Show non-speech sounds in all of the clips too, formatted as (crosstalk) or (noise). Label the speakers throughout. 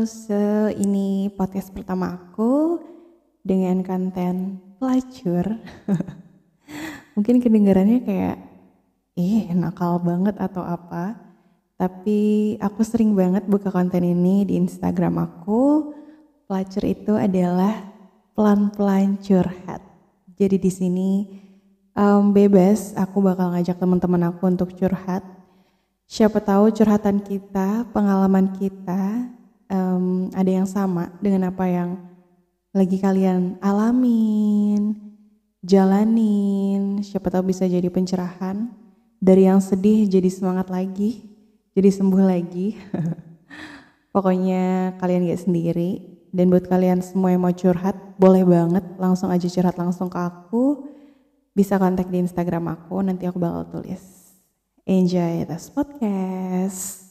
Speaker 1: So, ini podcast pertama aku dengan konten pelacur. (laughs) Mungkin kedengarannya kayak, ih nakal banget atau apa. Tapi aku sering banget buka konten ini di Instagram aku. Pelacur itu adalah pelan-pelan curhat. Jadi di sini um, bebas, aku bakal ngajak teman-teman aku untuk curhat. Siapa tahu curhatan kita, pengalaman kita um, ada yang sama dengan apa yang lagi kalian alamin, jalanin. Siapa tahu bisa jadi pencerahan dari yang sedih jadi semangat lagi, jadi sembuh lagi. (laughs) Pokoknya kalian gak sendiri. Dan buat kalian semua yang mau curhat, boleh banget langsung aja curhat langsung ke aku. Bisa kontak di Instagram aku, nanti aku bakal tulis. Enjoy this podcast.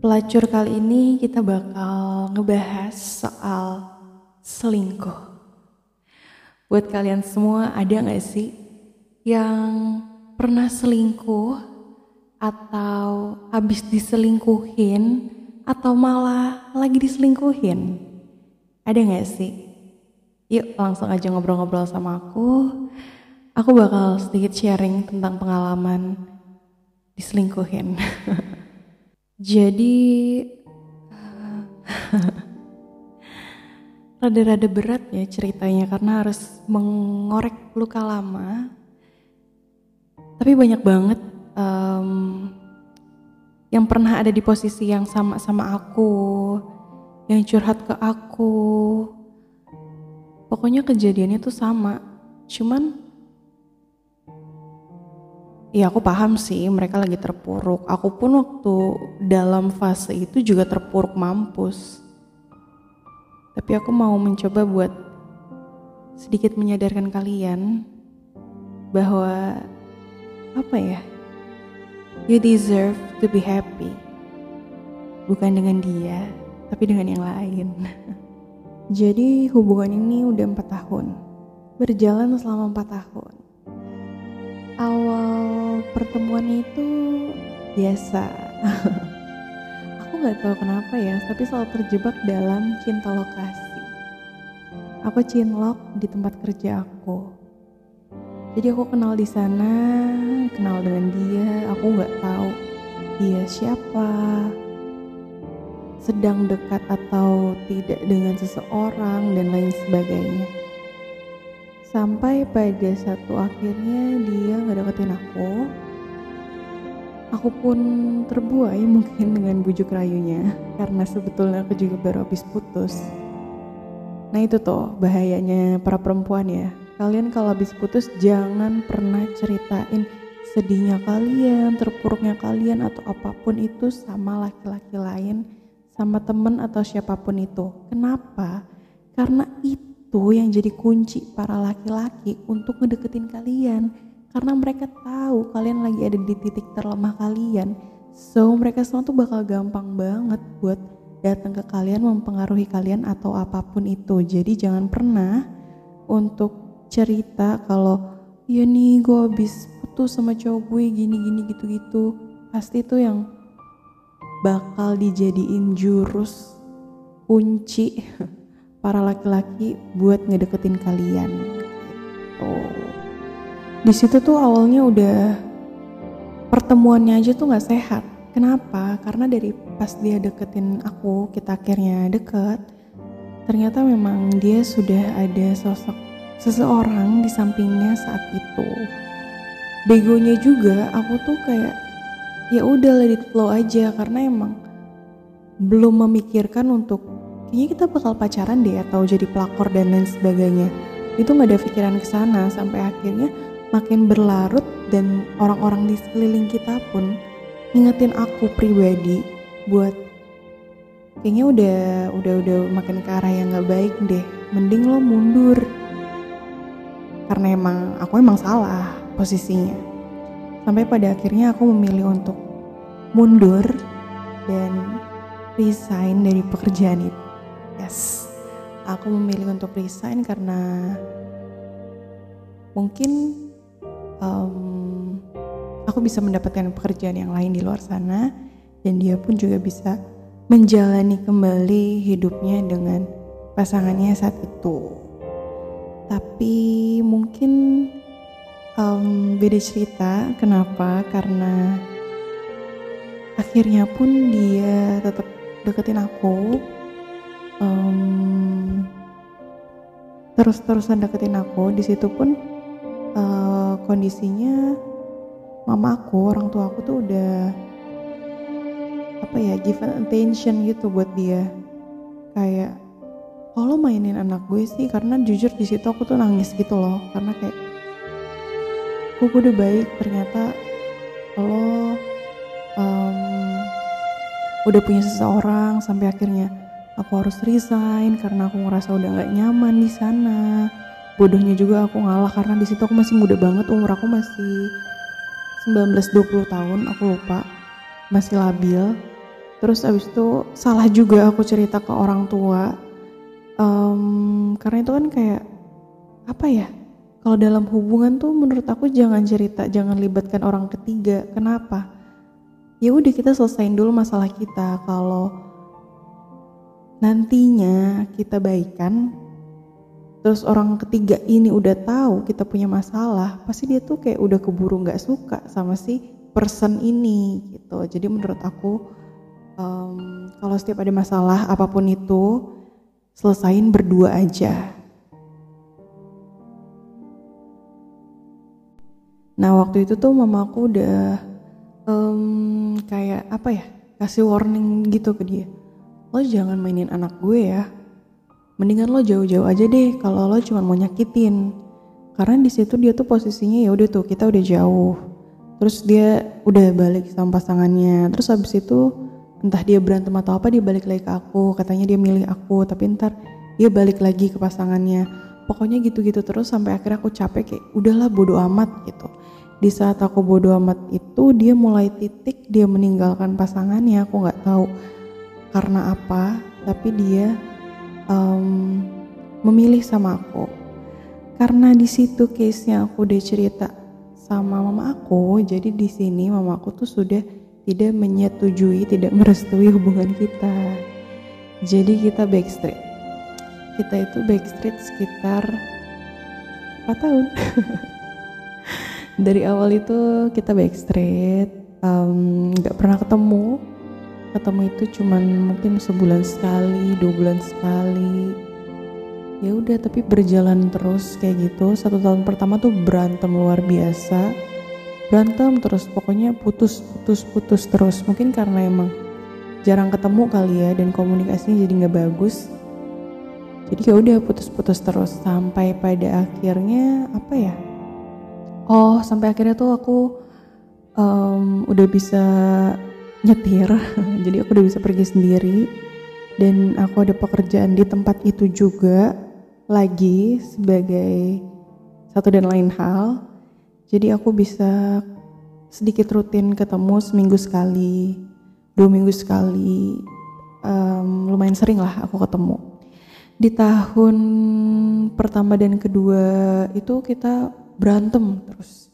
Speaker 1: Pelacur kali ini kita bakal ngebahas soal selingkuh. Buat kalian semua ada gak sih yang pernah selingkuh atau habis diselingkuhin atau malah lagi diselingkuhin? Ada gak sih? Yuk langsung aja ngobrol-ngobrol sama aku. Aku bakal sedikit sharing tentang pengalaman diselingkuhin. (laughs) Jadi (laughs) rada-rada berat ya ceritanya karena harus mengorek luka lama. Tapi banyak banget um, yang pernah ada di posisi yang sama sama aku, yang curhat ke aku. Pokoknya kejadiannya tuh sama. Cuman Ya aku paham sih mereka lagi terpuruk. Aku pun waktu dalam fase itu juga terpuruk mampus. Tapi aku mau mencoba buat sedikit menyadarkan kalian bahwa apa ya? You deserve to be happy. Bukan dengan dia, tapi dengan yang lain. (laughs) Jadi hubungan ini udah empat tahun. Berjalan selama empat tahun awal pertemuan itu biasa. (laughs) Aku nggak tahu kenapa ya tapi selalu terjebak dalam cinta lokasi. Aku cinlok di tempat kerja aku. Jadi aku kenal di sana kenal dengan dia aku nggak tahu dia siapa. Sedang dekat atau tidak dengan seseorang dan lain sebagainya Sampai pada satu akhirnya dia ngedeketin aku. Aku pun terbuai mungkin dengan bujuk rayunya karena sebetulnya aku juga baru habis putus. Nah itu tuh bahayanya para perempuan ya. Kalian kalau habis putus jangan pernah ceritain sedihnya kalian, terpuruknya kalian atau apa pun itu sama laki-laki lain, sama temen atau siapa pun itu. Kenapa? Karena itu itu yang jadi kunci para laki-laki untuk ngedeketin kalian. Karena mereka tahu kalian lagi ada di titik terlemah kalian. So mereka semua tuh bakal gampang banget buat datang ke kalian mempengaruhi kalian atau apa pun itu. Jadi jangan pernah untuk cerita kalau ya nih gue habis putus sama cowok gue gini gini gitu gitu pasti itu yang bakal dijadiin jurus kunci (laughs) para laki-laki buat ngedeketin kalian gitu. Di situ tuh awalnya udah pertemuannya aja tuh nggak sehat. Kenapa? Karena dari pas dia deketin aku, kita akhirnya deket. Ternyata memang dia sudah ada sosok seseorang di sampingnya saat itu. Begonya juga aku tuh kayak ya udah let it flow aja karena emang belum memikirkan untuk kayaknya kita bakal pacaran deh atau jadi pelakor dan lain sebagainya. Itu nggak ada pikiran ke sana sampai akhirnya makin berlarut dan orang-orang di sekeliling kita pun ngingetin aku pribadi buat kayaknya udah udah udah makin ke arah yang nggak baik deh. Mending lo mundur. Karena emang aku emang salah posisinya. Sampai pada akhirnya aku memilih untuk mundur dan resign dari pekerjaan itu yes aku memilih untuk resign karena mungkin um, aku bisa mendapatkan pekerjaan yang lain di luar sana dan dia pun juga bisa menjalani kembali hidupnya dengan pasangannya saat itu. Tapi mungkin um, beda cerita. Kenapa? Karena akhirnya pun dia tetap deketin aku. Um, terus-terusan deketin aku. Di situ pun uh, kondisinya mama aku, orang tua aku tuh udah apa ya given attention gitu buat dia. Kayak oh lo mainin anak gue sih? Karena jujur di situ aku tuh nangis gitu loh. Karena kayak gue udah baik? Ternyata lo um, udah punya seseorang sampai akhirnya aku harus resign karena aku ngerasa udah nggak nyaman di sana. Bodohnya juga aku ngalah karena di situ aku masih muda banget umur aku masih 19-20 tahun aku lupa. Masih labil. Terus abis itu salah juga aku cerita ke orang tua. Um, karena itu kan kayak apa ya kalau dalam hubungan tuh menurut aku jangan cerita jangan libatkan orang ketiga. Kenapa? Ya udah kita selesaiin dulu masalah kita. Kalau nantinya kita baikan terus orang ketiga ini udah tahu kita punya masalah pasti dia tuh kayak udah keburu nggak suka sama si person ini gitu jadi menurut aku um, kalau setiap ada masalah apa pun itu selesain berdua aja. Nah waktu itu tuh mamaku udah um, kayak apa ya kasih warning gitu ke dia. Lo jangan mainin anak gue ya. Mendingan lo jauh-jauh aja deh kalau lo cuma mau nyakitin. Karena di situ dia tuh posisinya ya udah tuh kita udah jauh. Terus dia udah balik sama pasangannya. Terus habis itu entah dia berantem atau apa dia balik lagi ke aku katanya dia milih aku tapi ntar dia balik lagi ke pasangannya pokoknya gitu-gitu terus sampai akhirnya aku capek kayak udahlah bodo amat gitu di saat aku bodo amat itu dia mulai titik dia meninggalkan pasangannya aku nggak tahu karena apa tapi dia um, memilih sama aku karena di situ case nya aku udah cerita sama mama aku jadi di sini mama aku tuh sudah tidak menyetujui, tidak merestui hubungan kita. Jadi kita backstreet. Kita itu backstreet sekitar 4 tahun. (laughs) Dari awal itu kita backstreet, nggak um, pernah ketemu. Ketemu itu cuman mungkin sebulan sekali, dua bulan sekali. Ya udah, tapi berjalan terus kayak gitu. Satu tahun pertama tuh berantem luar biasa. Berantem terus pokoknya putus putus putus terus. Mungkin karena emang jarang ketemu kali ya dan komunikasinya jadi nggak bagus. Jadi ya udah putus-putus terus. Sampai pada akhirnya apa ya? Oh sampai akhirnya tuh aku um, udah bisa nyetir (laughs) jadi aku udah bisa pergi sendiri dan aku ada pekerjaan di tempat itu juga lagi sebagai satu dan lain hal jadi aku bisa sedikit rutin ketemu seminggu sekali, dua minggu sekali, um, lumayan sering lah aku ketemu. Di tahun pertama dan kedua itu kita berantem terus.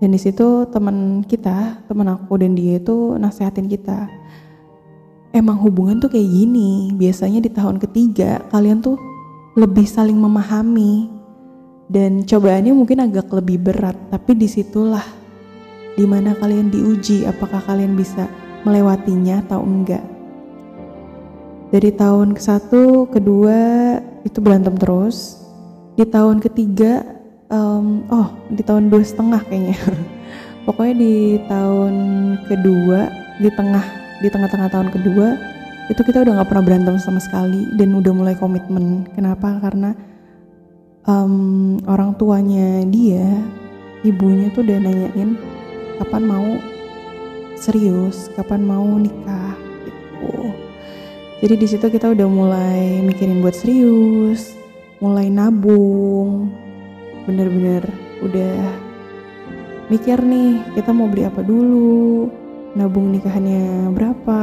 Speaker 1: Dan di situ teman kita, teman aku dan dia itu nasehatin kita. Emang hubungan tuh kayak gini. Biasanya di tahun ketiga kalian tuh lebih saling memahami, dan cobaannya mungkin agak lebih berat tapi di situlah di mana kalian diuji apakah kalian bisa melewatinya atau enggak dari tahun ke satu kedua itu berantem terus di tahun ketiga um, oh di tahun dua setengah kayaknya. (laughs) Pokoknya di tahun kedua di tengah di tengah-tengah tahun kedua itu kita udah nggak pernah berantem sama sekali dan udah mulai komitmen. Kenapa? Karena um, orang tuanya dia ibunya tuh udah nanyain kapan mau serius? Kapan mau nikah? Gitu. Jadi di situ kita udah mulai mikirin buat serius mulai nabung bener-bener udah mikir nih kita mau beli apa dulu? Nabung nikahannya berapa?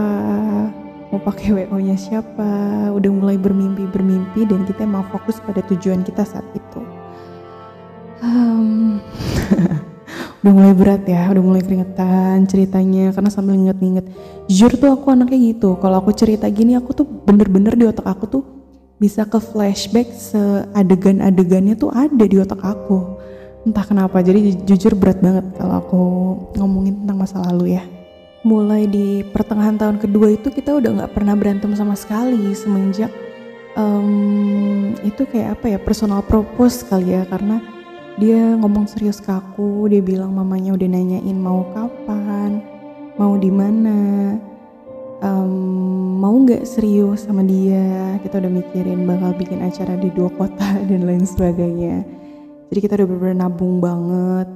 Speaker 1: Mau pakai WO-nya siapa, udah mulai bermimpi-bermimpi dan kita emang fokus pada tujuan kita saat itu. Um, (laughs) udah mulai berat ya udah mulai keringetan ceritanya. Karena sambil inget-inget jujur tuh aku anaknya gitu. Kalau aku cerita gini aku tuh bener-bener di otak aku tuh bisa ke flashback seadegan-adegannya tuh ada di otak aku. Entah kenapa jadi jujur berat banget kalau aku ngomongin tentang masa lalu ya. Mulai di pertengahan tahun kedua itu kita udah nggak pernah berantem sama sekali semenjak um, itu kayak apa ya personal propose kali ya. Karena dia ngomong serius ke aku dia bilang mamanya udah nanyain mau kapan mau di mana um, mau nggak serius sama dia? Kita udah mikirin bakal bikin acara di dua kota (laughs) dan lain sebagainya. Jadi kita udah bener-bener nabung banget.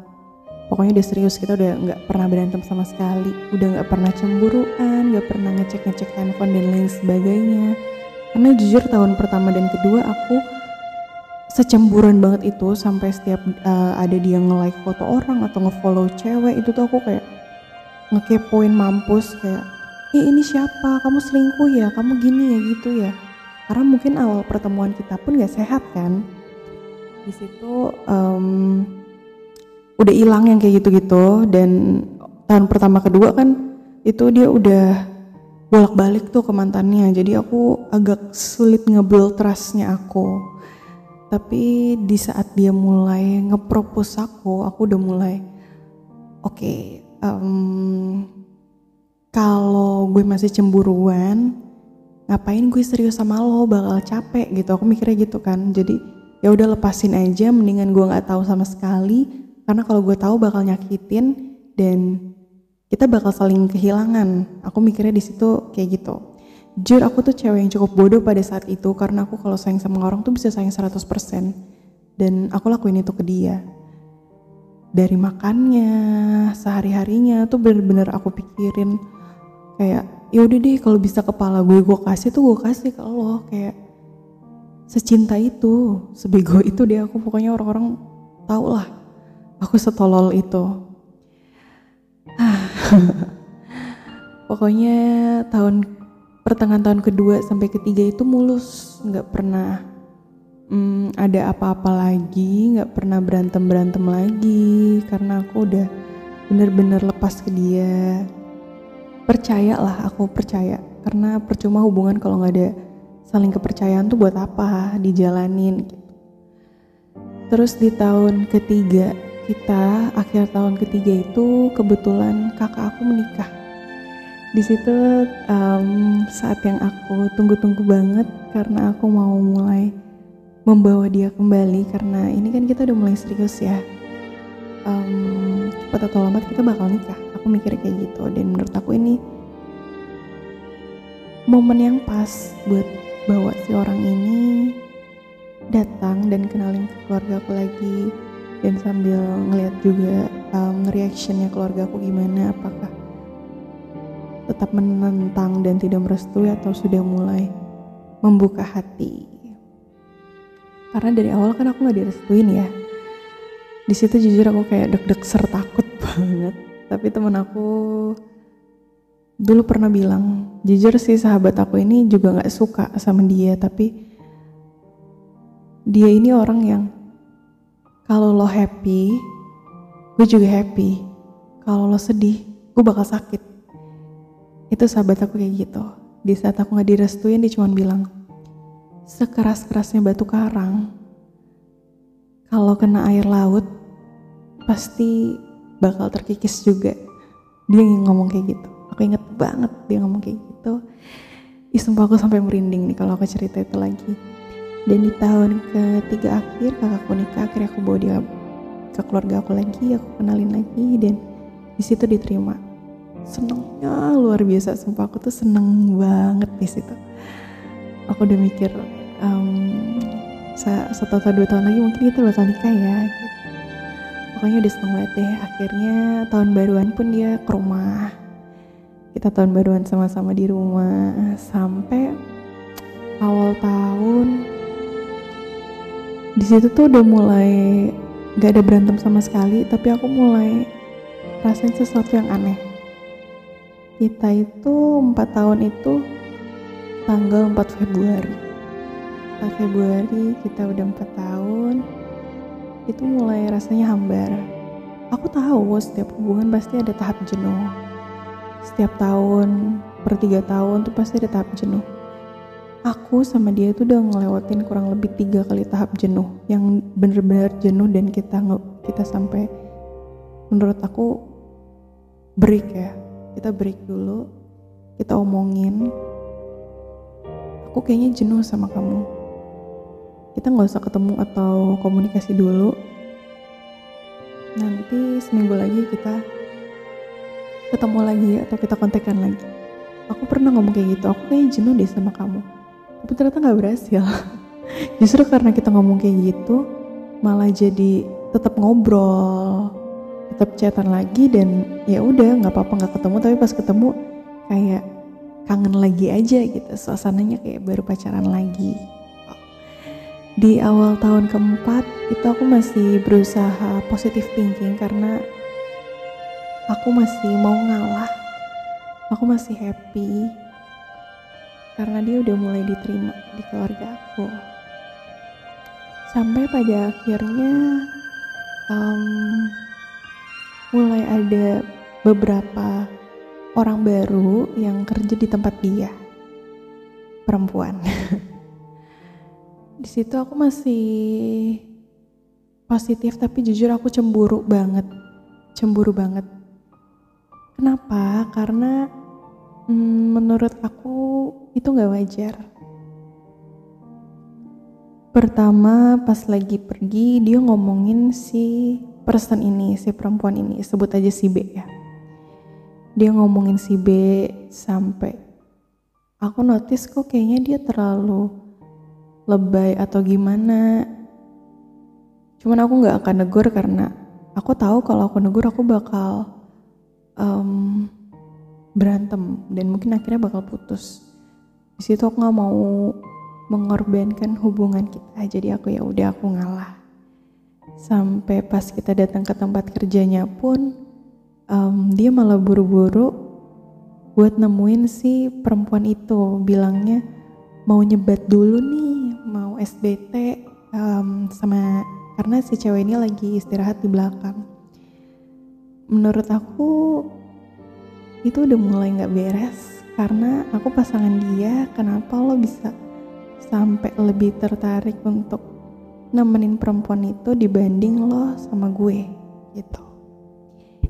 Speaker 1: Pokoknya udah serius kita udah nggak pernah berantem sama sekali. Udah nggak pernah cemburuan nggak pernah ngecek ngecek handphone dan lain sebagainya. Karena jujur tahun pertama dan kedua aku secemburuan banget itu sampai setiap uh, ada dia nge-like foto orang atau nge-follow cewek itu tuh aku kayak ngekepoin mampus kayak eh ini siapa? Kamu selingkuh ya? Kamu gini ya gitu ya? Karena mungkin awal pertemuan kita pun gak sehat kan? Di situ um, udah hilang yang kayak gitu-gitu. Dan tahun pertama kedua kan itu dia udah bolak-balik tuh ke mantannya. Jadi aku agak sulit ngebuild trustnya aku. Tapi di saat dia mulai ngepropose aku aku udah mulai oke okay, um, kalau gue masih cemburuan ngapain gue serius sama lo? Bakal capek gitu. Aku mikirnya gitu kan. Jadi ya udah lepasin aja. Mendingan gue nggak tahu sama sekali. Karena kalau gue tahu bakal nyakitin dan kita bakal saling kehilangan. Aku mikirnya di situ kayak gitu. Jujur aku tuh cewek yang cukup bodoh pada saat itu. Karena aku kalau sayang sama orang tuh bisa sayang 100% dan aku lakuin itu ke dia. Dari makannya, sehari-harinya tuh bener-bener aku pikirin kayak ya udah deh kalau bisa kepala gue gue kasih tuh gue kasih ke lo. Kayak secinta itu, sebego (laughs) itu dia aku. Pokoknya orang-orang tau lah aku setolol itu. (sighs) pokoknya tahun pertengahan tahun kedua sampai ketiga itu mulus nggak pernah hmm, ada apa-apa lagi nggak pernah berantem berantem lagi karena aku udah bener-bener lepas ke dia percaya lah aku percaya. Karena percuma hubungan kalau nggak ada saling kepercayaan tuh buat apa? Dijalanin gitu. terus di tahun ketiga kita akhir tahun ketiga itu kebetulan kakak aku menikah. Di situ um, saat yang aku tunggu-tunggu banget karena aku mau mulai membawa dia kembali karena ini kan kita udah mulai serius ya. Um, cepat atau lambat kita bakal nikah aku mikir kayak gitu. Dan menurut aku ini momen yang pas buat bawa si orang ini datang dan kenalin ke keluarga aku lagi. Dan sambil ngeliat juga um, reactionnya keluarga aku gimana apakah tetap menentang dan tidak merestui atau sudah mulai membuka hati. Karena dari awal kan aku nggak direstuin ya. Di situ jujur aku kayak deg-deg ser takut (laughs) banget tapi temen aku dulu pernah bilang jujur sih sahabat aku ini juga nggak suka sama dia tapi dia ini orang yang kalau lo happy gue juga happy kalau lo sedih gue bakal sakit itu sahabat aku kayak gitu. Di saat aku gak direstuin dia cuma bilang, sekeras-kerasnya batu karang, kalau kena air laut, pasti bakal terkikis juga. Dia yang ngomong kayak gitu. Aku inget banget dia ngomong kayak gitu. Ih, aku sampai merinding nih kalau aku cerita itu lagi. Dan di tahun ketiga akhir kakakku nikah, akhirnya aku bawa dia ke keluarga aku lagi, aku kenalin lagi dan di situ diterima senengnya luar biasa sumpah aku tuh seneng banget di situ aku udah mikir um, satu atau dua tahun lagi mungkin kita bakal nikah ya gitu. Pokoknya udah seneng banget deh. Akhirnya tahun baruan pun dia ke rumah. Kita tahun baruan sama-sama di rumah. Sampai awal tahun di situ tuh udah mulai gak ada berantem sama sekali tapi aku mulai rasain sesuatu yang aneh. Kita itu empat tahun itu tanggal 4 Februari. 4 Februari kita udah empat tahun itu mulai rasanya hambar. Aku tahu setiap hubungan pasti ada tahap jenuh. Setiap tahun per tiga tahun tuh pasti ada tahap jenuh. Aku sama dia tuh udah ngelewatin kurang lebih tiga kali tahap jenuh yang bener-bener jenuh dan kita kita sampai menurut aku break ya. Kita break dulu kita omongin. Aku kayaknya jenuh sama kamu kita nggak usah ketemu atau komunikasi dulu. Nanti seminggu lagi kita ketemu lagi atau kita kontekan lagi. Aku pernah ngomong kayak gitu aku kayak jenuh deh sama kamu. Tapi ternyata nggak berhasil. (laughs) Justru karena kita ngomong kayak gitu malah jadi tetap ngobrol tetap chatan lagi dan ya udah nggak apa-apa nggak ketemu. Tapi pas ketemu kayak kangen lagi aja gitu. Suasananya kayak baru pacaran lagi di awal tahun keempat itu aku masih berusaha positive thinking karena aku masih mau ngalah. Aku masih happy karena dia udah mulai diterima di keluarga aku. Sampai pada akhirnya um, mulai ada beberapa orang baru yang kerja di tempat dia perempuan (laughs) di situ aku masih positif tapi jujur aku cemburu banget. Cemburu banget. Kenapa? Karena hmm, menurut aku itu nggak wajar. Pertama pas lagi pergi dia ngomongin si person ini si perempuan ini. Sebut aja si B ya. Dia ngomongin si B sampai aku notice kok kayaknya dia terlalu lebay atau gimana. Cuman aku nggak akan negur karena aku tahu kalau aku negur aku bakal um, berantem dan mungkin akhirnya bakal putus. Di situ aku nggak mau mengorbankan hubungan kita. Jadi aku ya udah aku ngalah. Sampai pas kita datang ke tempat kerjanya pun um, dia malah buru-buru buat nemuin si perempuan itu. Bilangnya mau nyebat dulu nih SBT um, sama karena si cewek ini lagi istirahat di belakang. Menurut aku itu udah mulai nggak beres karena aku pasangan dia. Kenapa lo bisa sampai lebih tertarik untuk nemenin perempuan itu dibanding lo sama gue gitu.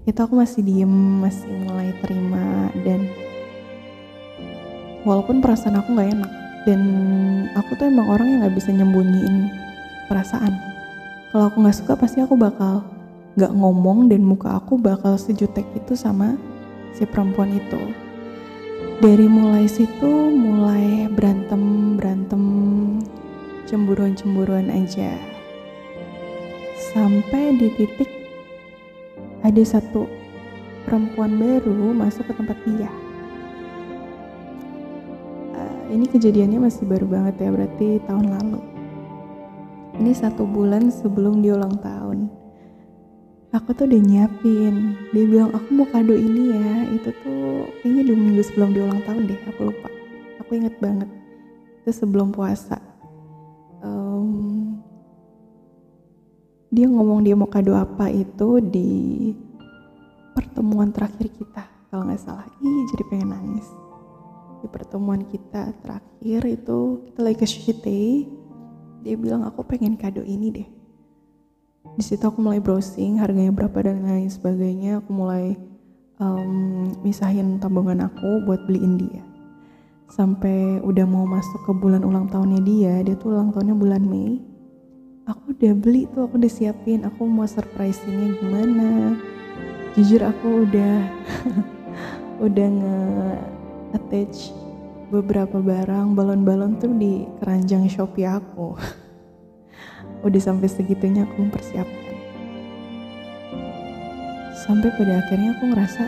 Speaker 1: Itu aku masih diem, masih mulai terima dan walaupun perasaan aku nggak enak dan aku tuh emang orang yang nggak bisa nyembunyiin perasaan. Kalau aku nggak suka pasti aku bakal nggak ngomong dan muka aku bakal sejutek itu sama si perempuan itu. Dari mulai situ mulai berantem berantem cemburuan cemburuan aja. Sampai di titik ada satu perempuan baru masuk ke tempat dia ini kejadiannya masih baru banget ya berarti tahun lalu. Ini satu bulan sebelum dia ulang tahun. Aku tuh udah nyiapin. Dia bilang aku mau kado ini ya. Itu tuh kayaknya dua minggu sebelum dia ulang tahun deh aku lupa. Aku inget banget. Itu sebelum puasa. Um, dia ngomong dia mau kado apa itu di pertemuan terakhir kita kalau nggak salah. Ih jadi pengen nangis di pertemuan kita terakhir itu kita lagi ke Shite dia bilang aku pengen kado ini deh. Di situ aku mulai browsing harganya berapa dan lain sebagainya. Aku mulai um, misahin tabungan aku buat beliin dia. Sampai udah mau masuk ke bulan ulang tahunnya dia dia tuh ulang tahunnya bulan Mei. Aku udah beli tuh aku udah siapin. Aku mau surprisingnya gimana? Jujur aku udah (laughs) udah nge attach beberapa barang balon-balon tuh di keranjang Shopee aku. (laughs) Udah sampai segitunya aku mempersiapkan. Sampai pada akhirnya aku ngerasa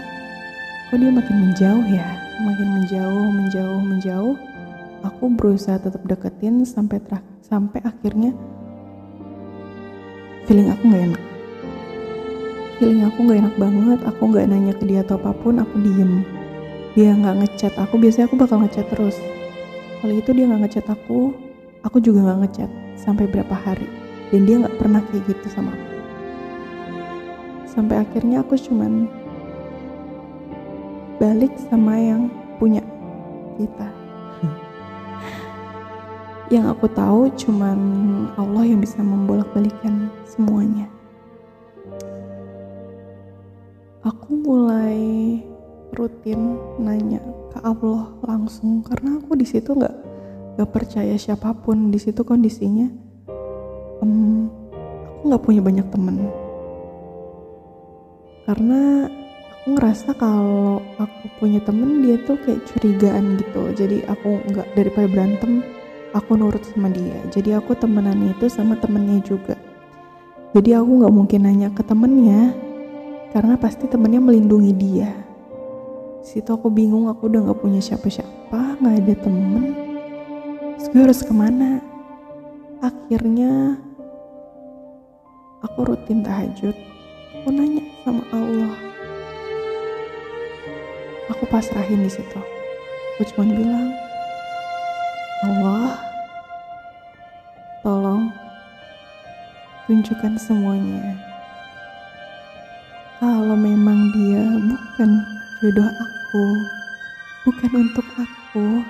Speaker 1: kok dia makin menjauh ya, makin menjauh, menjauh, menjauh. Aku berusaha tetap deketin sampai terak, sampai akhirnya feeling aku nggak enak. Feeling aku nggak enak banget. Aku nggak nanya ke dia atau apa pun, aku diem dia nggak ngechat aku biasanya aku bakal ngechat terus. Kali itu dia nggak ngechat aku aku juga nggak ngechat sampai berapa hari. Dan dia nggak pernah kayak gitu sama aku. Sampai akhirnya aku cuman balik sama yang punya kita. (laughs) Yang aku tahu cuman Allah yang bisa membolak-balikan semuanya. Aku mulai rutin nanya ke Allah langsung karena aku di situ nggak nggak percaya siapa pun. Di situ kondisinya um, aku nggak punya banyak temen. Karena aku ngerasa kalau aku punya temen dia tuh kayak curigaan gitu. Jadi aku nggak daripada berantem aku nurut sama dia. Jadi aku temenan itu sama temennya juga. Jadi aku nggak mungkin nanya ke temennya karena pasti temennya melindungi dia situ aku bingung aku udah gak punya siapa-siapa gak ada temen. Terus gue harus ke mana? Akhirnya aku rutin tahajud. Aku nanya sama Allah. Aku pasrahin di situ. Aku cuma bilang Allah tolong tunjukkan semuanya. Kalau memang dia bukan jodoh aku, bukan untuk aku.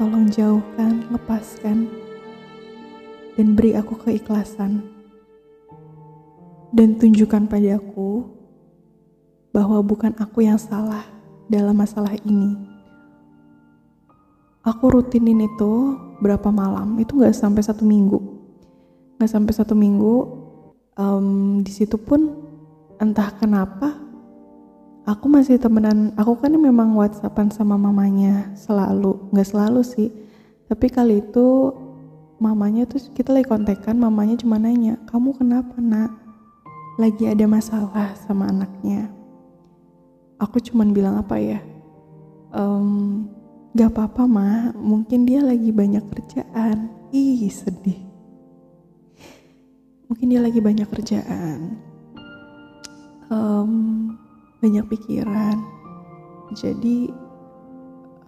Speaker 1: Tolong jauhkan, lepaskan, dan beri aku keikhlasan. Dan tunjukkan padaku bahwa bukan aku yang salah dalam masalah ini. Aku rutinin itu berapa malam, itu gak sampai satu minggu. Gak sampai satu minggu, um, di situ pun entah kenapa aku masih temenan aku kan memang whatsappan sama mamanya selalu nggak selalu sih. Tapi kali itu mamanya tuh kita lagi kontekan mamanya cuma nanya kamu kenapa nak? Lagi ada masalah sama anaknya. Aku cuman bilang apa ya um, gak apa-apa mah mungkin dia lagi banyak kerjaan. Ih sedih. Mungkin dia lagi banyak kerjaan. Um, banyak pikiran. Jadi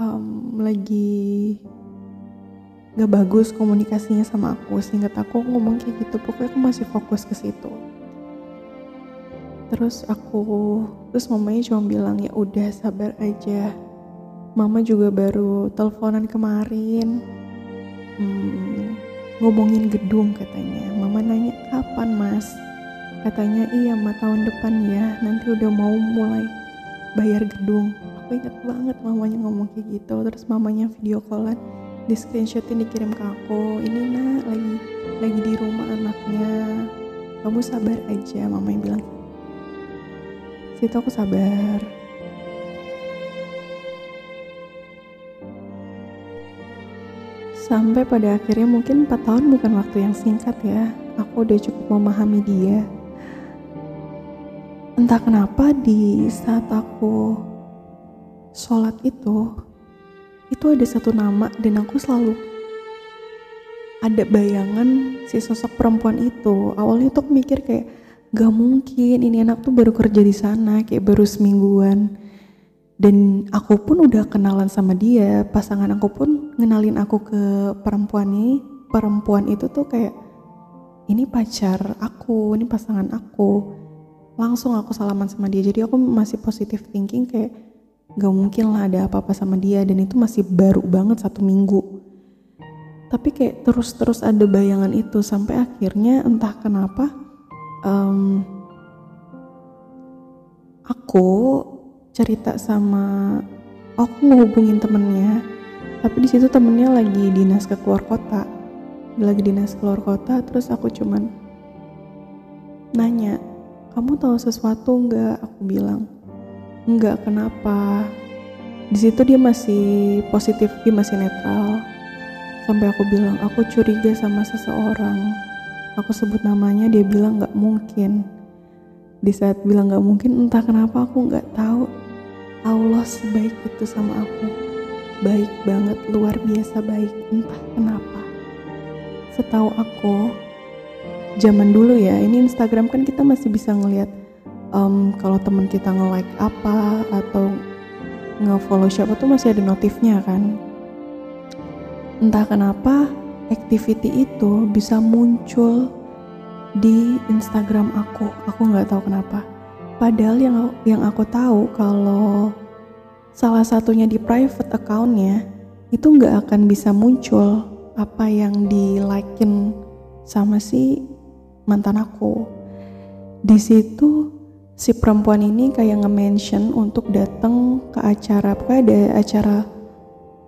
Speaker 1: um, lagi gak bagus komunikasinya sama aku sehingga aku ngomong kayak gitu pokoknya aku masih fokus ke situ. Terus aku terus mamanya cuma bilang ya udah sabar aja. Mama juga baru teleponan kemarin. Hmm, ngomongin gedung katanya. Mama nanya kapan mas Katanya iya ma tahun depan ya nanti udah mau mulai bayar gedung. Aku inget banget mamanya ngomong kayak gitu. Terus mamanya video callan di screenshotin dikirim ke aku. Ini nak lagi lagi di rumah anaknya. Kamu sabar aja mama yang bilang. Situ aku sabar. Sampai pada akhirnya mungkin 4 tahun bukan waktu yang singkat ya. Aku udah cukup memahami dia entah kenapa di saat aku sholat itu itu ada satu nama dan aku selalu ada bayangan si sosok perempuan itu. Awalnya tuh mikir kayak gak mungkin ini anak tuh baru kerja di sana kayak baru semingguan. Dan aku pun udah kenalan sama dia pasangan aku pun ngenalin aku ke perempuan ini perempuan itu tuh kayak ini pacar aku ini pasangan aku langsung aku salaman sama dia. Jadi aku masih positif thinking kayak gak mungkin lah ada apa-apa sama dia. Dan itu masih baru banget satu minggu. Tapi kayak terus-terus ada bayangan itu sampai akhirnya entah kenapa um, aku cerita sama aku ngehubungin temennya. Tapi di situ temennya lagi dinas ke keluar kota. Lagi dinas keluar kota terus aku cuman nanya kamu tahu sesuatu nggak? Aku bilang nggak kenapa? Di situ dia masih positif dia masih netral. Sampai aku bilang aku curiga sama seseorang. Aku sebut namanya dia bilang nggak mungkin. Di saat bilang nggak mungkin entah kenapa aku nggak tahu. Allah sebaik itu sama aku. Baik banget luar biasa baik entah kenapa. Setahu aku zaman dulu ya ini Instagram kan kita masih bisa ngelihat um, kalau teman kita nge-like apa atau nge-follow siapa tuh masih ada notifnya kan entah kenapa activity itu bisa muncul di Instagram aku. Aku nggak tahu kenapa. Padahal yang yang aku tahu kalau salah satunya di private accountnya itu nggak akan bisa muncul apa yang di likein sama si mantan aku. Di situ si perempuan ini kayak nge-mention untuk datang ke acara, pokoknya ada acara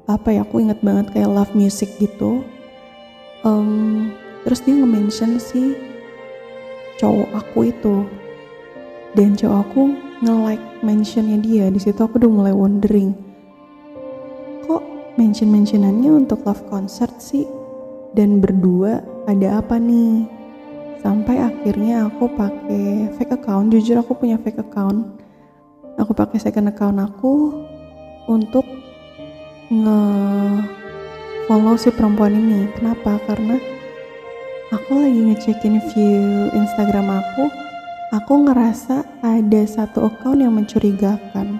Speaker 1: apa ya aku inget banget kayak love music gitu. Um, terus dia nge-mention si cowok aku itu. Dan cowok aku nge-like mentionnya dia. Di situ aku udah mulai wondering kok mention mentionannya untuk love concert sih? Dan berdua ada apa nih sampai akhirnya aku pakai fake account. Jujur aku punya fake account. Aku pakai second account aku untuk nge follow si perempuan ini. Kenapa? Karena aku lagi ngecekin view Instagram aku aku ngerasa ada satu account yang mencurigakan.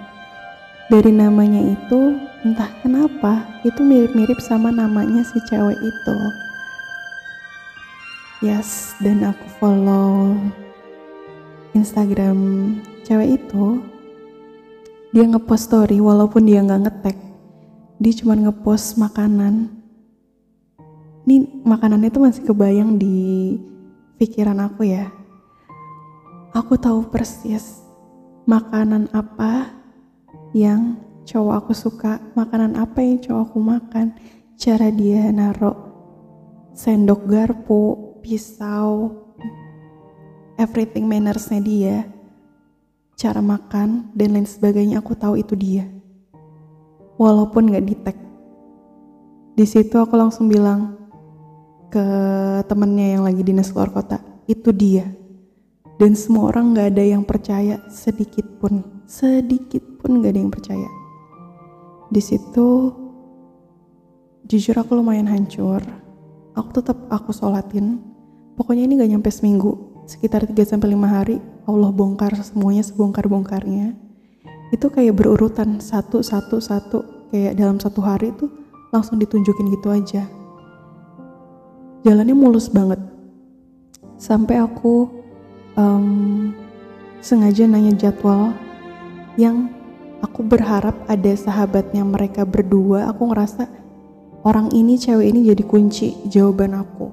Speaker 1: Dari namanya itu entah kenapa itu mirip-mirip sama namanya si cewek itu yes dan aku follow Instagram cewek itu. Dia ngepost story walaupun dia nggak ngetek. Dia cuma ngepost makanan. Ini makanan itu masih kebayang di pikiran aku ya. Aku tahu persis makanan apa yang cowok aku suka makanan apa yang cowok aku makan. Cara dia naruh sendok garpu pisau everything mannersnya dia cara makan dan lain sebagainya aku tahu itu dia walaupun gak di tag. Di situ aku langsung bilang ke temennya yang lagi dinas luar kota, itu dia. Dan semua orang gak ada yang percaya sedikit pun, sedikit pun gak ada yang percaya. Di situ jujur aku lumayan hancur. Aku tetap aku sholatin. Pokoknya ini gak nyampe seminggu, sekitar 3 sampai 5 hari Allah bongkar semuanya sebongkar-bongkarnya. Itu kayak berurutan satu satu satu. Kayak dalam satu hari itu langsung ditunjukin gitu aja. Jalannya mulus banget. Sampai aku um, sengaja nanya jadwal yang aku berharap ada sahabatnya mereka berdua. Aku ngerasa orang ini cewek ini jadi kunci jawaban aku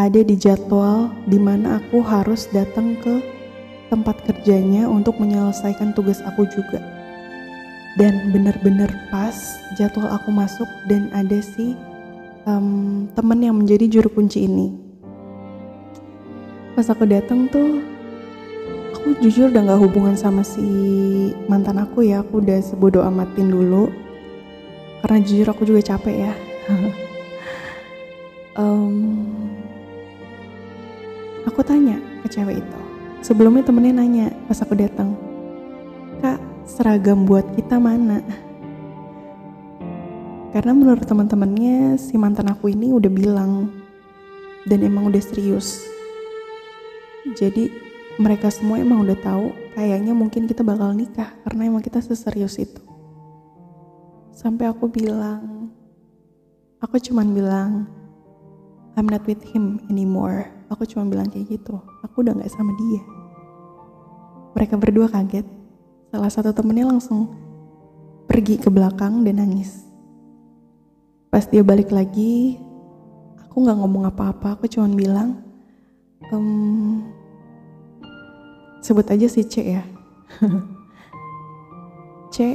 Speaker 1: ada di jadwal di mana aku harus datang ke tempat kerjanya untuk menyelesaikan tugas aku juga. Dan benar-benar pas jadwal aku masuk dan ada si um, temen yang menjadi juru kunci ini. Pas aku datang tuh, aku jujur udah gak hubungan sama si mantan aku ya. Aku udah sebodoh amatin dulu. Karena jujur aku juga capek ya. (laughs) um, aku tanya ke cewek itu Sebelumnya temennya nanya pas aku datang, Kak, seragam buat kita mana? Karena menurut teman-temannya si mantan aku ini udah bilang dan emang udah serius. Jadi mereka semua emang udah tahu kayaknya mungkin kita bakal nikah karena emang kita seserius itu. Sampai aku bilang, aku cuman bilang, I'm not with him anymore. Aku cuma bilang kayak gitu. Aku udah gak sama dia. Mereka berdua kaget. Salah satu temennya langsung pergi ke belakang dan nangis. Pas dia balik lagi, aku gak ngomong apa-apa. Aku cuma bilang, um, sebut aja si C ya. (laughs) C,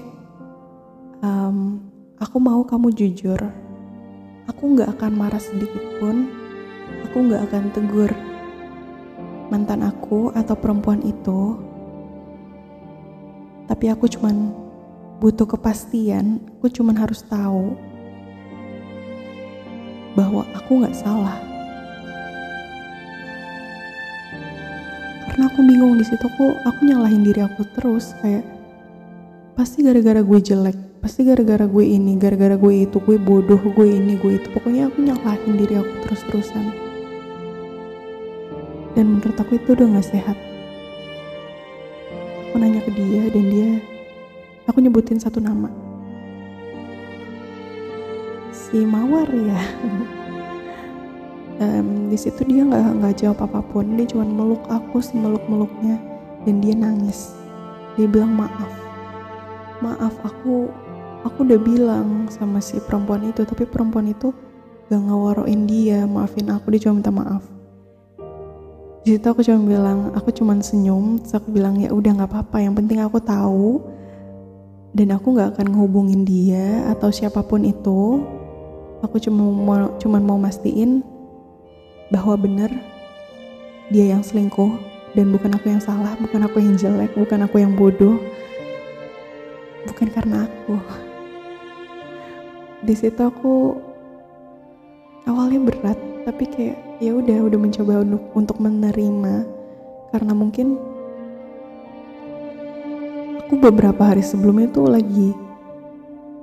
Speaker 1: um, aku mau kamu jujur. Aku gak akan marah sedikit pun aku gak akan tegur mantan aku atau perempuan itu, tapi aku cuman butuh kepastian, aku cuman harus tahu bahwa aku gak salah. Karena aku bingung di situ aku aku nyalahin diri aku terus kayak pasti gara-gara gue jelek, pasti gara-gara gue ini, gara-gara gue itu, gue bodoh, gue ini, gue itu. Pokoknya aku nyalahin diri aku terus-terusan dan menurut aku itu udah gak sehat. Aku nanya ke dia dan dia aku nyebutin satu nama. Si Mawar ya. (laughs) Um, di situ dia nggak nggak jawab apa pun. Dia cuma meluk aku semeluk meluknya dan dia nangis. Dia bilang maaf. Maaf aku aku udah bilang sama si perempuan itu tapi perempuan itu gak ngawaroin dia maafin aku dia cuma minta maaf di situ aku cuma bilang aku cuma senyum terus aku bilang ya udah nggak apa-apa yang penting aku tahu. Dan aku nggak akan ngehubungin dia atau siapa pun itu. Aku cuma mau cuman mau mastiin bahwa benar dia yang selingkuh dan bukan aku yang salah bukan aku yang jelek bukan aku yang bodoh. Bukan karena aku. Di situ aku awalnya berat tapi kayak ya udah udah mencoba untuk untuk menerima. Karena mungkin aku beberapa hari sebelumnya tuh lagi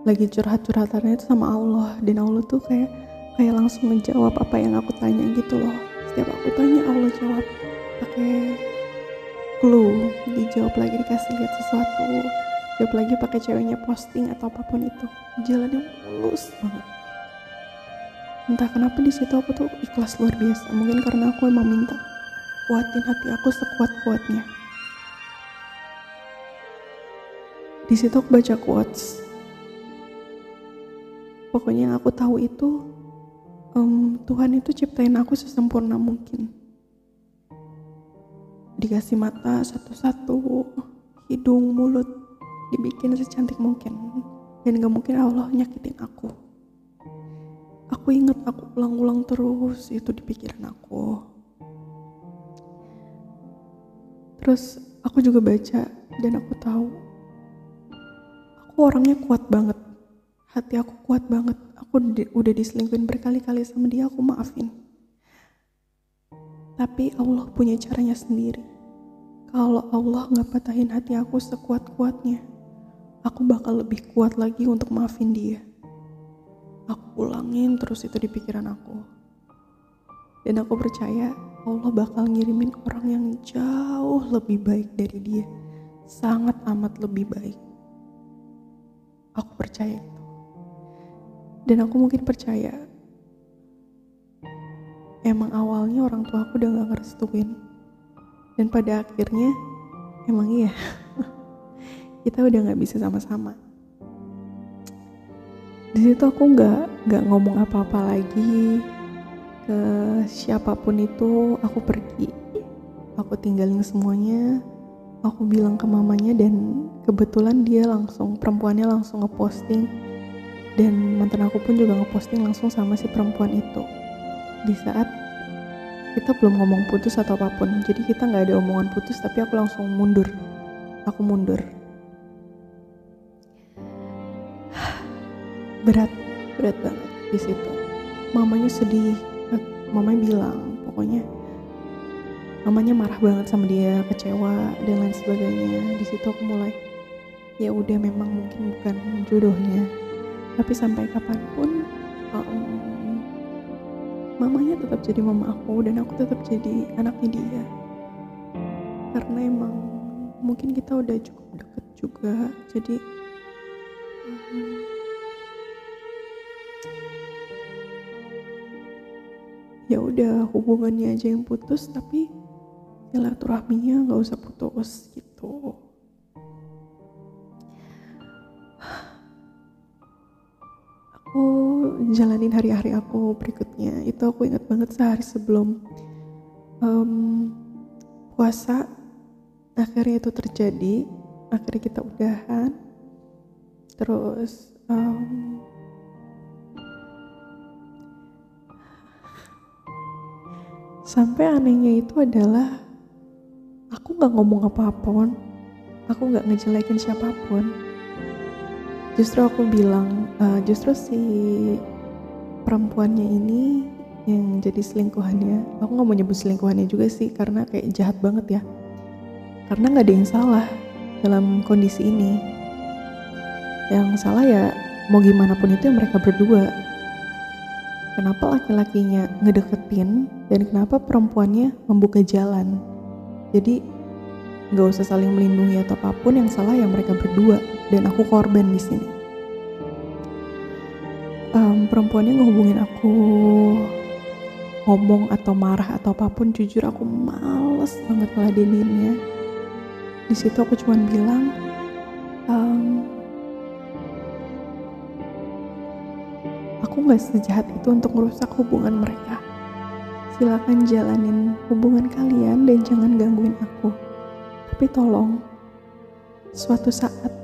Speaker 1: lagi curhat-curhatannya itu sama Allah. Dan Allah tuh kayak kayak langsung menjawab apa yang aku tanya gitu loh. Setiap aku tanya Allah jawab pakai clue. Dijawab lagi dikasih lihat sesuatu. Jawab lagi pakai ceweknya posting atau apa pun itu. Jalannya mulus banget entah kenapa di situ aku tuh ikhlas luar biasa. Mungkin karena aku emang minta kuatin hati aku sekuat kuatnya di situ aku baca quotes. Pokoknya yang aku tahu itu um, Tuhan itu ciptain aku sesempurna mungkin. Dikasih mata satu-satu hidung mulut dibikin secantik mungkin. Dan gak mungkin Allah nyakitin aku aku inget aku ulang-ulang terus itu di pikiran aku. Terus aku juga baca dan aku tahu aku orangnya kuat banget. Hati aku kuat banget. Aku udah diselingkuhin berkali-kali sama dia aku maafin. Tapi Allah punya caranya sendiri. Kalau Allah nggak patahin hati aku sekuat-kuatnya aku bakal lebih kuat lagi untuk maafin dia aku ulangin terus itu di pikiran aku. Dan aku percaya Allah bakal ngirimin orang yang jauh lebih baik dari dia. Sangat amat lebih baik. Aku percaya itu. Dan aku mungkin percaya emang awalnya orang tua aku udah gak ngerestuin. Dan pada akhirnya emang iya (laughs) kita udah gak bisa sama-sama di situ aku nggak nggak ngomong apa-apa lagi. Ke siapa pun itu aku pergi. Aku tinggalin semuanya. Aku bilang ke mamanya dan kebetulan dia langsung perempuannya langsung ngeposting. Dan mantan aku pun juga ngeposting langsung sama si perempuan itu. Di saat kita belum ngomong putus atau apa pun jadi kita nggak ada omongan putus tapi aku langsung mundur. Aku mundur berat berat banget di situ. Mamanya sedih mamanya bilang pokoknya mamanya marah banget sama dia kecewa dan lain sebagainya. Di situ aku mulai ya udah memang mungkin bukan jodohnya tapi sampai kapan pun um, mamanya tetap jadi mama aku dan aku tetap jadi anaknya dia. Karena emang mungkin kita udah cukup deket juga jadi udah hubungannya aja yang putus tapi silaturahminya nggak usah putus gitu. Aku jalanin hari-hari aku berikutnya. Itu aku ingat banget sehari sebelum um, puasa. Akhirnya itu terjadi. Akhirnya kita udahan. Terus um, sampai anehnya itu adalah aku nggak ngomong apa-apapun aku nggak ngejelekin siapa pun. Justru aku bilang uh, justru si perempuannya ini yang jadi selingkuhannya aku nggak mau nyebut selingkuhannya juga sih karena kayak jahat banget ya. Karena nggak ada yang salah dalam kondisi ini. Yang salah ya mau gimana pun itu yang mereka berdua kenapa laki-lakinya ngedeketin dan kenapa perempuannya membuka jalan. Jadi nggak usah saling melindungi atau apa pun yang salah yang mereka berdua dan aku korban di sini. Um, perempuannya ngehubungin aku ngomong atau marah atau apa pun jujur aku males banget ngeladeninnya di situ aku cuma bilang um, aku nggak sejahat itu untuk merusak hubungan mereka silakan jalanin hubungan kalian dan jangan gangguin aku tapi tolong suatu saat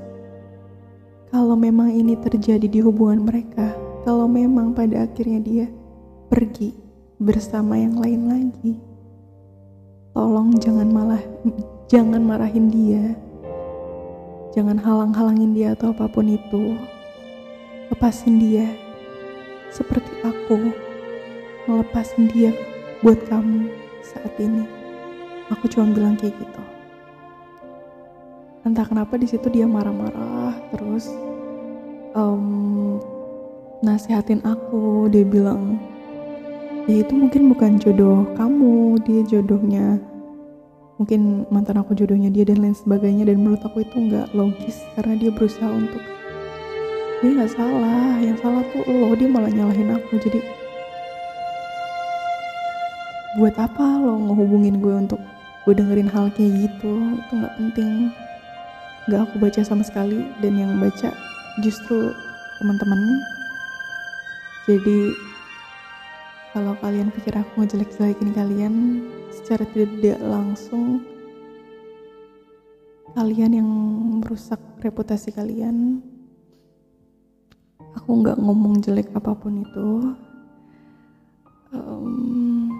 Speaker 1: kalau memang ini terjadi di hubungan mereka kalau memang pada akhirnya dia pergi bersama yang lain lagi. Tolong jangan malah jangan marahin dia. Jangan halang-halangin dia atau apa pun itu. Lepasin dia. Seperti aku melepasin dia buat kamu saat ini. Aku cuma bilang kayak gitu. Entah kenapa di situ dia marah-marah terus um, nasihatin aku. Dia bilang ya itu mungkin bukan jodoh kamu dia jodohnya mungkin mantan aku jodohnya dia dan lain sebagainya dan menurut aku itu nggak logis karena dia berusaha untuk dia nggak salah. Yang salah tuh lo. Dia malah nyalahin aku. Jadi buat apa lo ngehubungin gue untuk gue dengerin hal kayak gitu? Itu nggak penting. Nggak aku baca sama sekali. Dan yang baca justru teman-teman. Jadi kalau kalian pikir aku ngejelek-jelekin kalian secara tidak langsung kalian yang merusak reputasi kalian aku nggak ngomong jelek apa pun itu. Um,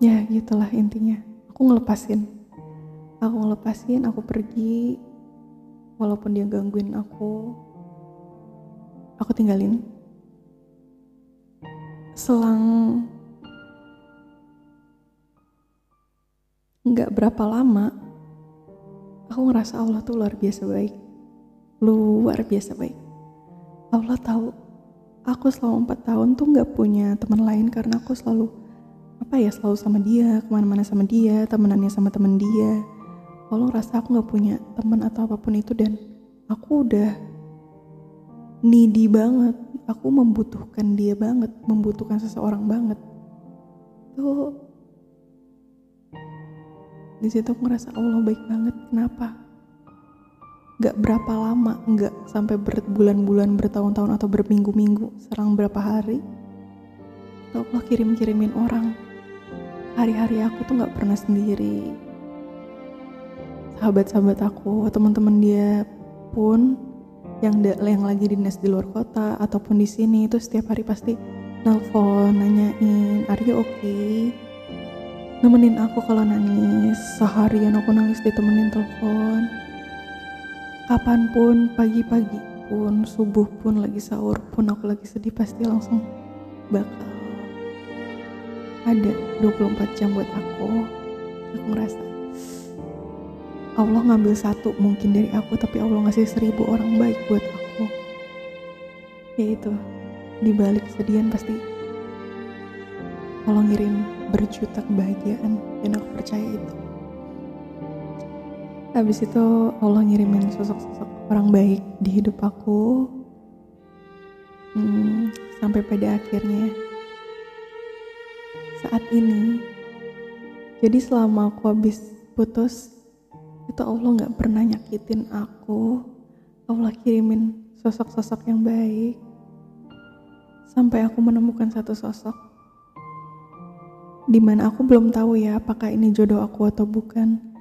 Speaker 1: ya gitulah intinya. Aku ngelepasin. Aku ngelepasin aku pergi. Walaupun dia gangguin aku aku tinggalin. Selang nggak berapa lama aku ngerasa Allah tuh luar biasa baik. Luar biasa baik Allah tahu aku selama empat tahun tuh nggak punya teman lain karena aku selalu apa ya selalu sama dia ke mana-mana sama dia temenannya sama temen dia. Allah ngerasa aku nggak punya teman atau apa pun itu dan aku udah needy banget. Aku membutuhkan dia banget membutuhkan seseorang banget. Tuh di situ aku ngerasa Allah baik banget. Kenapa Gak berapa lama nggak sampai berbulan-bulan bertahun-tahun atau berminggu-minggu serang berapa hari. Tuh Allah kirim-kirimin orang. Hari-hari aku tuh nggak pernah sendiri. Sahabat-sahabat aku teman-teman dia pun yang yang lagi dinas di luar kota ataupun di sini itu setiap hari pasti nelpon nanyain are you okay? Nemenin aku kalau nangis. Seharian aku nangis ditemenin telepon kapan pun pagi-pagi pun subuh pun lagi sahur pun aku lagi sedih pasti langsung bakal ada 24 jam buat aku. Aku ngerasa Allah ngambil satu mungkin dari aku tapi Allah ngasih seribu orang baik buat aku. Yaitu di balik kesedihan pasti Allah ngirim berjuta kebahagiaan dan aku percaya itu habis itu Allah ngirimin sosok-sosok orang baik di hidup aku. Hmm, sampai pada akhirnya. Saat ini jadi selama aku habis putus itu Allah nggak pernah nyakitin aku. Allah kirimin sosok-sosok yang baik. Sampai aku menemukan satu sosok di mana aku belum tahu ya apakah ini jodoh aku atau bukan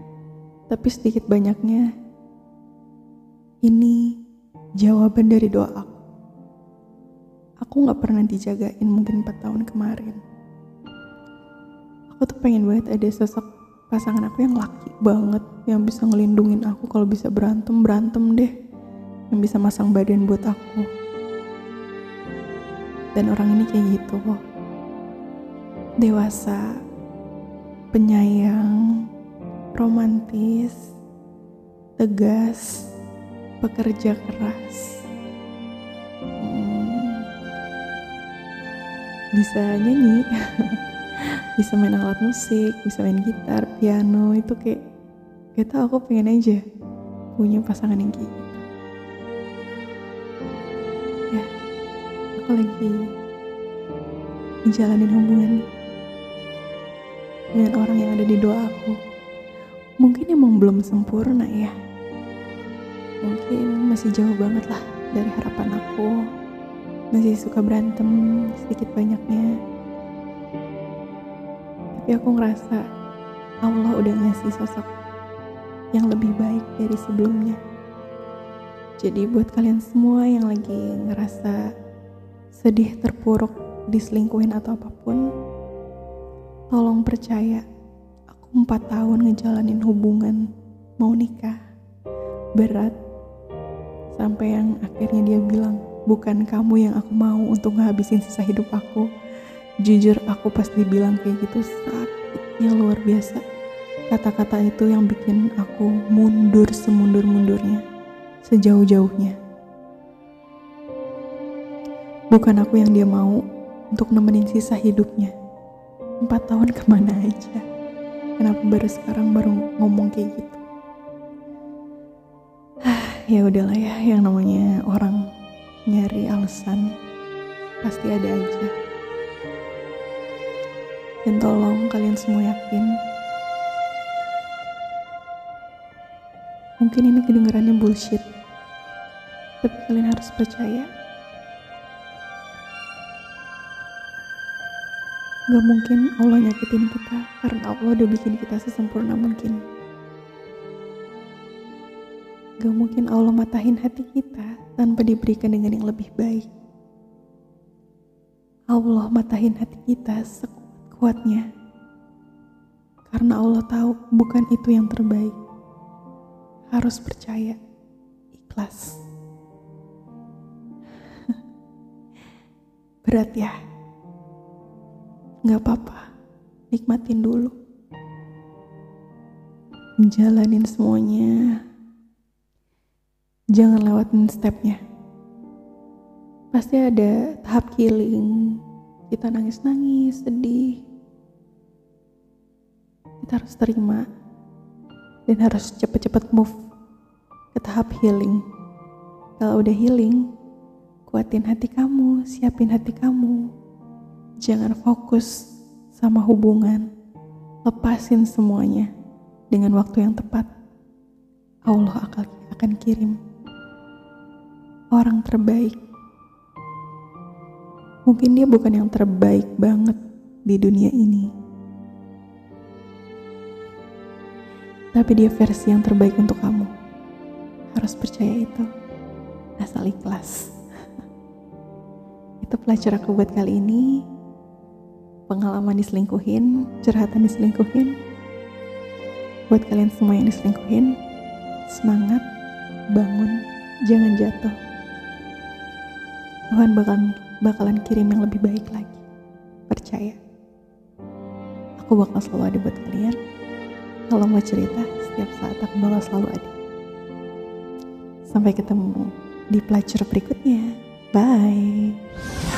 Speaker 1: tapi sedikit banyaknya. Ini jawaban dari doa aku. Aku nggak pernah dijagain mungkin 4 tahun kemarin. Aku tuh pengen banget ada sosok pasangan aku yang laki banget yang bisa ngelindungin aku kalau bisa berantem berantem deh. Yang bisa masang badan buat aku. Dan orang ini kayak gitu kok. Dewasa penyayang romantis tegas pekerja keras. Hmm, bisa nyanyi (laughs) bisa main alat musik bisa main gitar piano itu kayak kita aku pengen aja punya pasangan yang kayak gitu. Ya aku lagi menjalani hubungan dengan orang yang ada di doa aku. Belum sempurna ya. Mungkin masih jauh banget lah dari harapan aku. Masih suka berantem sedikit banyaknya. Tapi aku ngerasa Allah udah ngasih sosok yang lebih baik dari sebelumnya. Jadi buat kalian semua yang lagi ngerasa sedih terpuruk diselingkuhin atau apa pun, tolong percaya empat tahun ngejalanin hubungan mau nikah berat sampai yang akhirnya dia bilang bukan kamu yang aku mau untuk ngehabisin sisa hidup aku jujur aku pas dibilang kayak gitu sakitnya luar biasa kata-kata itu yang bikin aku mundur semundur-mundurnya sejauh-jauhnya. Bukan aku yang dia mau untuk nemenin sisa hidupnya. Empat tahun ke mana aja? Kenapa baru sekarang baru ngomong kayak gitu? (sighs) ya udahlah ya, yang namanya orang nyari alasan pasti ada aja. Dan tolong kalian semua yakin Mungkin ini kedengarannya bullshit, tapi kalian harus percaya. Gak mungkin Allah nyakitin kita karena Allah udah bikin kita sesempurna mungkin. Gak mungkin Allah matahin hati kita tanpa diberikan dengan yang lebih baik. Allah matahin hati kita sekuat-kuatnya. Karena Allah tahu bukan itu yang terbaik harus percaya, ikhlas. (laughs) Berat ya? Gak apa-apa, nikmatin dulu. Jalanin semuanya. Jangan lewatin stepnya. Pasti ada tahap healing. Kita nangis-nangis, sedih. Kita harus terima dan harus cepet-cepet move ke tahap healing. Kalau udah healing, kuatin hati kamu, siapin hati kamu. Jangan fokus sama hubungan, lepasin semuanya dengan waktu yang tepat. Allah akan, kirim orang terbaik. Mungkin dia bukan yang terbaik banget di dunia ini tapi dia versi yang terbaik untuk kamu. Harus percaya itu, asal ikhlas. (laughs) itu pelajar aku buat kali ini. Pengalaman diselingkuhin, curhatan diselingkuhin. Buat kalian semua yang diselingkuhin, semangat, bangun, jangan jatuh. Tuhan bakalan, bakalan kirim yang lebih baik lagi. Percaya. Aku bakal selalu ada buat kalian kalau mau cerita, setiap saat aku bakal selalu ada. Sampai ketemu di pelajar berikutnya. Bye.